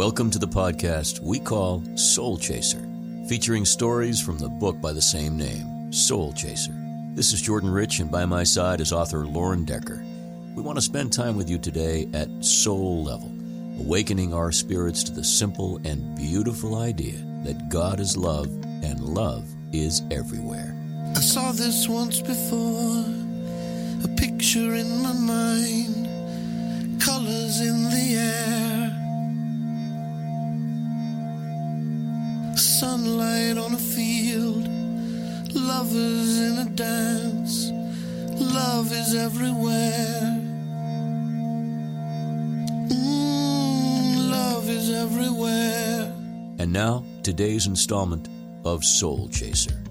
Welcome to the podcast we call Soul Chaser, featuring stories from the book by the same name, Soul Chaser. This is Jordan Rich, and by my side is author Lauren Decker. We want to spend time with you today at soul level, awakening our spirits to the simple and beautiful idea that God is love and love is everywhere. I saw this once before, a picture in my mind, colors in the air, sunlight on a field, lovers in a dance, love is everywhere. Mm, love is everywhere. And now, today's installment of Soul Chaser.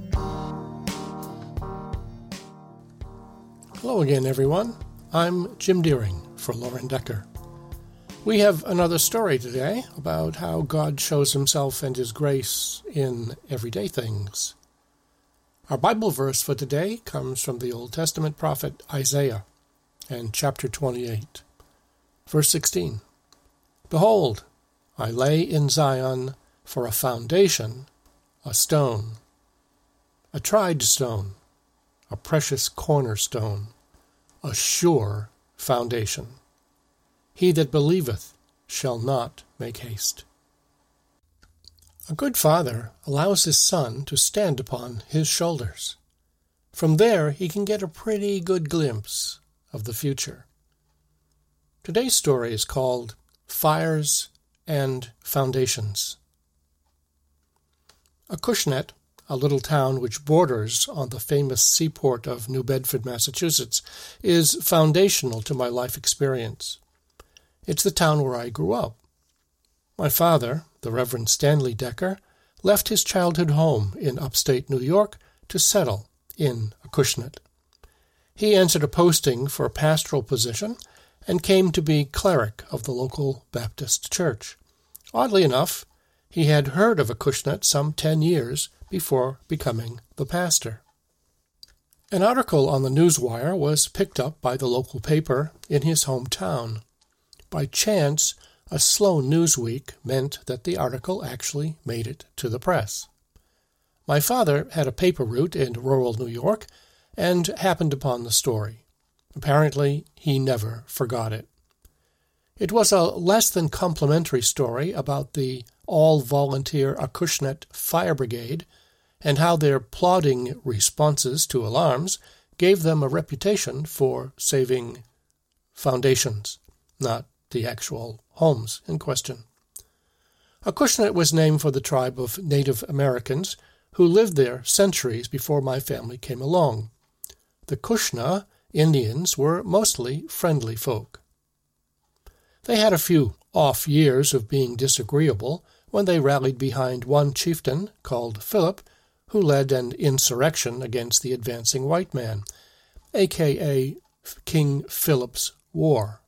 Hello again, everyone. I'm Jim Deering for Lauren Decker. We have another story today about how God shows himself and his grace in everyday things. Our Bible verse for today comes from the Old Testament prophet Isaiah and chapter 28, verse 16. Behold, I lay in Zion for a foundation, a stone, a tried stone, a precious cornerstone, a sure foundation. He that believeth shall not make haste. A good father allows his son to stand upon his shoulders. From there, he can get a pretty good glimpse of the future. Today's story is called Fires and Foundations. Acushnet, a little town which borders on the famous seaport of New Bedford, Massachusetts, is foundational to my life experience. It's the town where I grew up. My father, the Reverend Stanley Decker, left his childhood home in upstate New York to settle in Acushnet. He answered a posting for a pastoral position and came to be cleric of the local Baptist church. Oddly enough, he had heard of Acushnet some ten years before becoming the pastor. An article on the Newswire was picked up by the local paper in his hometown. By chance, a slow news week meant that the article actually made it to the press. My father had a paper route in rural New York and happened upon the story. Apparently, he never forgot it. It was a less than complimentary story about the all volunteer Acushnet Fire Brigade and how their plodding responses to alarms gave them a reputation for saving foundations, not the actual homes in question. Acushnet was named for the tribe of Native Americans who lived there centuries before my family came along. The Kushna Indians were mostly friendly folk. They had a few off years of being disagreeable when they rallied behind one chieftain called Philip, who led an insurrection against the advancing white man, aka King Philip's War.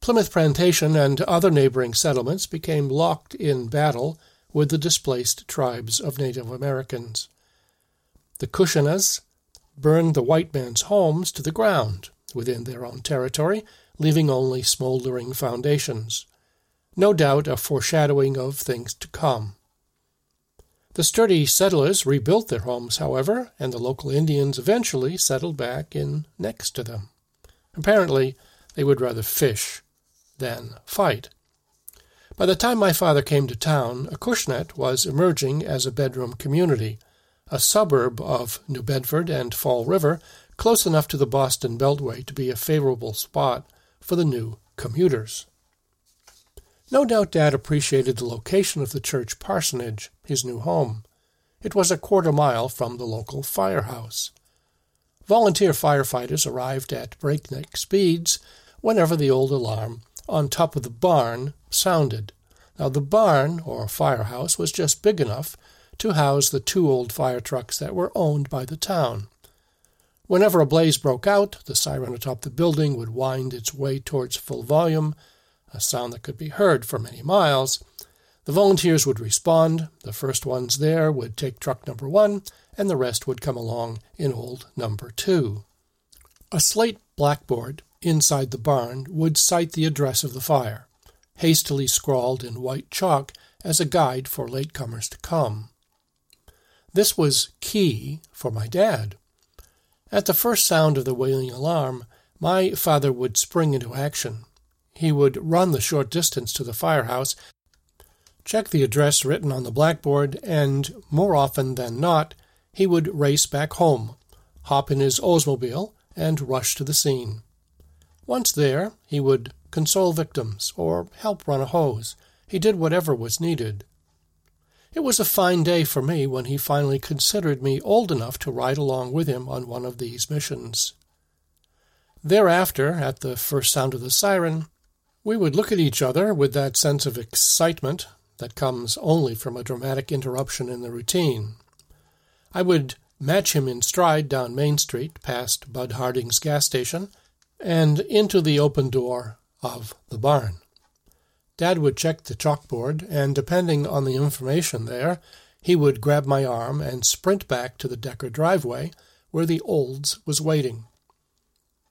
Plymouth Plantation and other neighboring settlements became locked in battle with the displaced tribes of Native Americans. The Kushanas burned the white man's homes to the ground within their own territory, leaving only smoldering foundations. No doubt a foreshadowing of things to come. The sturdy settlers rebuilt their homes, however, and the local Indians eventually settled back in next to them. Apparently, they would rather fish than fight. By the time my father came to town, Acushnet was emerging as a bedroom community, a suburb of New Bedford and Fall River, close enough to the Boston Beltway to be a favorable spot for the new commuters. No doubt Dad appreciated the location of the church parsonage, his new home. It was a quarter mile from the local firehouse. Volunteer firefighters arrived at breakneck speeds whenever the old alarm on top of the barn sounded. Now, the barn, or firehouse, was just big enough to house the two old fire trucks that were owned by the town. Whenever a blaze broke out, the siren atop the building would wind its way towards full volume, a sound that could be heard for many miles. The volunteers would respond. The first ones there would take truck number one, and the rest would come along in old number two. A slate blackboard inside the barn would cite the address of the fire. hastily scrawled in white chalk as a guide for latecomers to come. This was key for my dad. At the first sound of the wailing alarm, my father would spring into action. He would run the short distance to the firehouse, check the address written on the blackboard, and, more often than not, he would race back home, hop in his Oldsmobile, and rush to the scene. Once there, he would console victims or help run a hose. He did whatever was needed. It was a fine day for me when he finally considered me old enough to ride along with him on one of these missions. Thereafter, at the first sound of the siren, we would look at each other with that sense of excitement that comes only from a dramatic interruption in the routine. I would match him in stride down Main Street past Bud Harding's gas station and into the open door of the barn. Dad would check the chalkboard, and depending on the information there, he would grab my arm and sprint back to the Decker driveway where the Olds was waiting.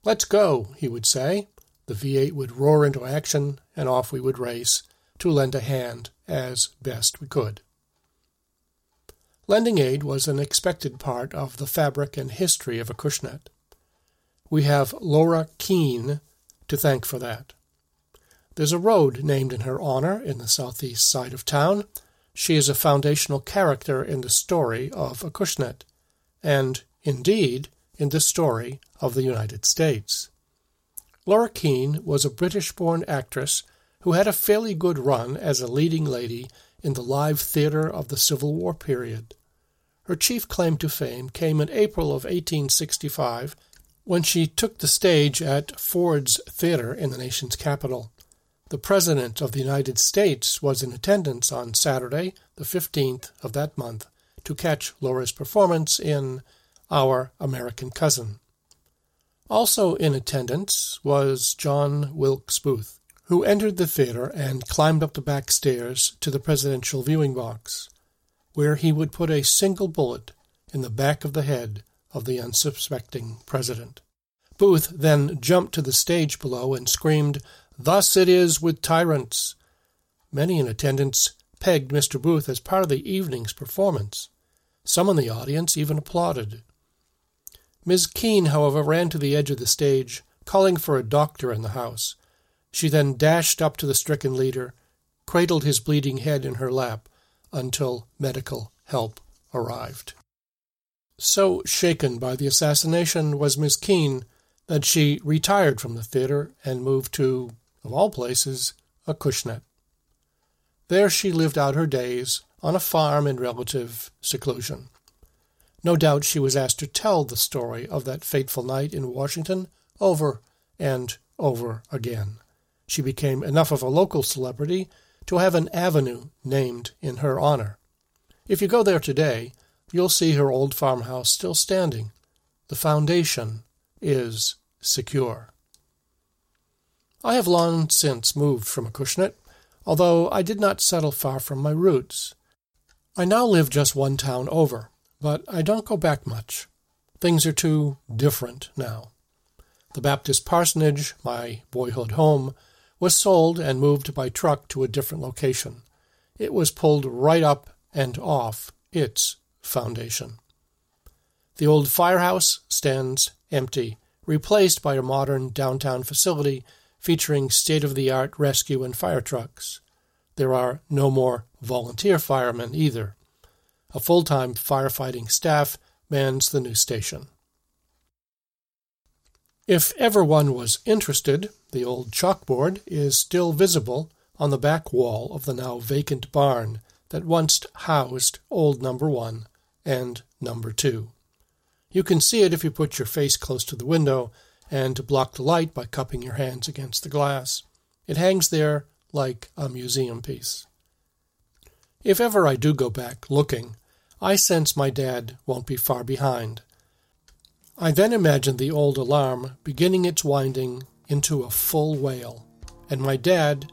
Let's go, he would say. The V8 would roar into action, and off we would race to lend a hand as best we could. Lending aid was an expected part of the fabric and history of a Acushnet. We have Laura Keene to thank for that. There's a road named in her honor in the southeast side of town. She is a foundational character in the story of Acushnet, and, indeed, in the story of the United States. Laura Keene was a British born actress who had a fairly good run as a leading lady in the live theater of the Civil War period. Her chief claim to fame came in April of 1865 when she took the stage at Ford's Theater in the nation's capital. The President of the United States was in attendance on Saturday, the 15th of that month, to catch Laura's performance in Our American Cousin. Also in attendance was John Wilkes Booth, who entered the theater and climbed up the back stairs to the presidential viewing box, where he would put a single bullet in the back of the head of the unsuspecting president. Booth then jumped to the stage below and screamed, Thus it is with tyrants. Many in attendance pegged Mr. Booth as part of the evening's performance. Some in the audience even applauded. Miss Keene, however, ran to the edge of the stage, calling for a doctor in the house. She then dashed up to the stricken leader, cradled his bleeding head in her lap until medical help arrived. So shaken by the assassination was Miss Keene that she retired from the theater and moved to of all places, a Acushnet. There she lived out her days on a farm in relative seclusion. No doubt she was asked to tell the story of that fateful night in Washington over and over again. She became enough of a local celebrity to have an avenue named in her honor. If you go there today, you'll see her old farmhouse still standing. The foundation is secure. I have long since moved from Acushnet, although I did not settle far from my roots. I now live just one town over, but I don't go back much. Things are too different now. The Baptist parsonage, my boyhood home, was sold and moved by truck to a different location. It was pulled right up and off its foundation. The old firehouse stands empty, replaced by a modern downtown facility featuring state of the art rescue and fire trucks. There are no more volunteer firemen either. A full time firefighting staff mans the new station. If ever one was interested, the old chalkboard is still visible on the back wall of the now vacant barn that once housed old number one and number two. You can see it if you put your face close to the window and to block the light by cupping your hands against the glass. It hangs there like a museum piece. If ever I do go back looking, I sense my dad won't be far behind. I then imagine the old alarm beginning its winding into a full wail, and my dad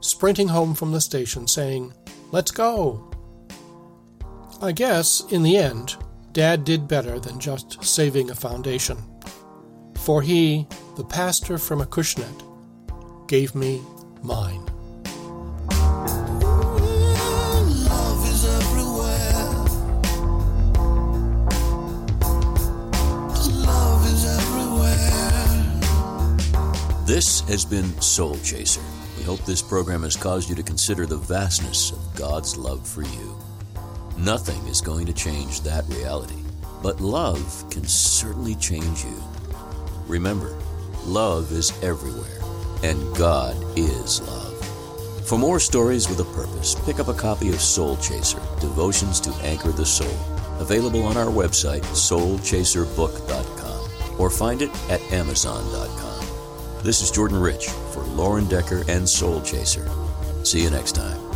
sprinting home from the station saying, Let's go! I guess, in the end, Dad did better than just saving a foundation. For he, the pastor from Acushnet, gave me mine. This has been Soul Chaser. We hope this program has caused you to consider the vastness of God's love for you. Nothing is going to change that reality, but love can certainly change you. Remember, love is everywhere, and God is love. For more stories with a purpose, pick up a copy of Soul Chaser Devotions to Anchor the Soul, available on our website, soulchaserbook.com, or find it at amazon.com. This is Jordan Rich for Lauren Decker and Soul Chaser. See you next time.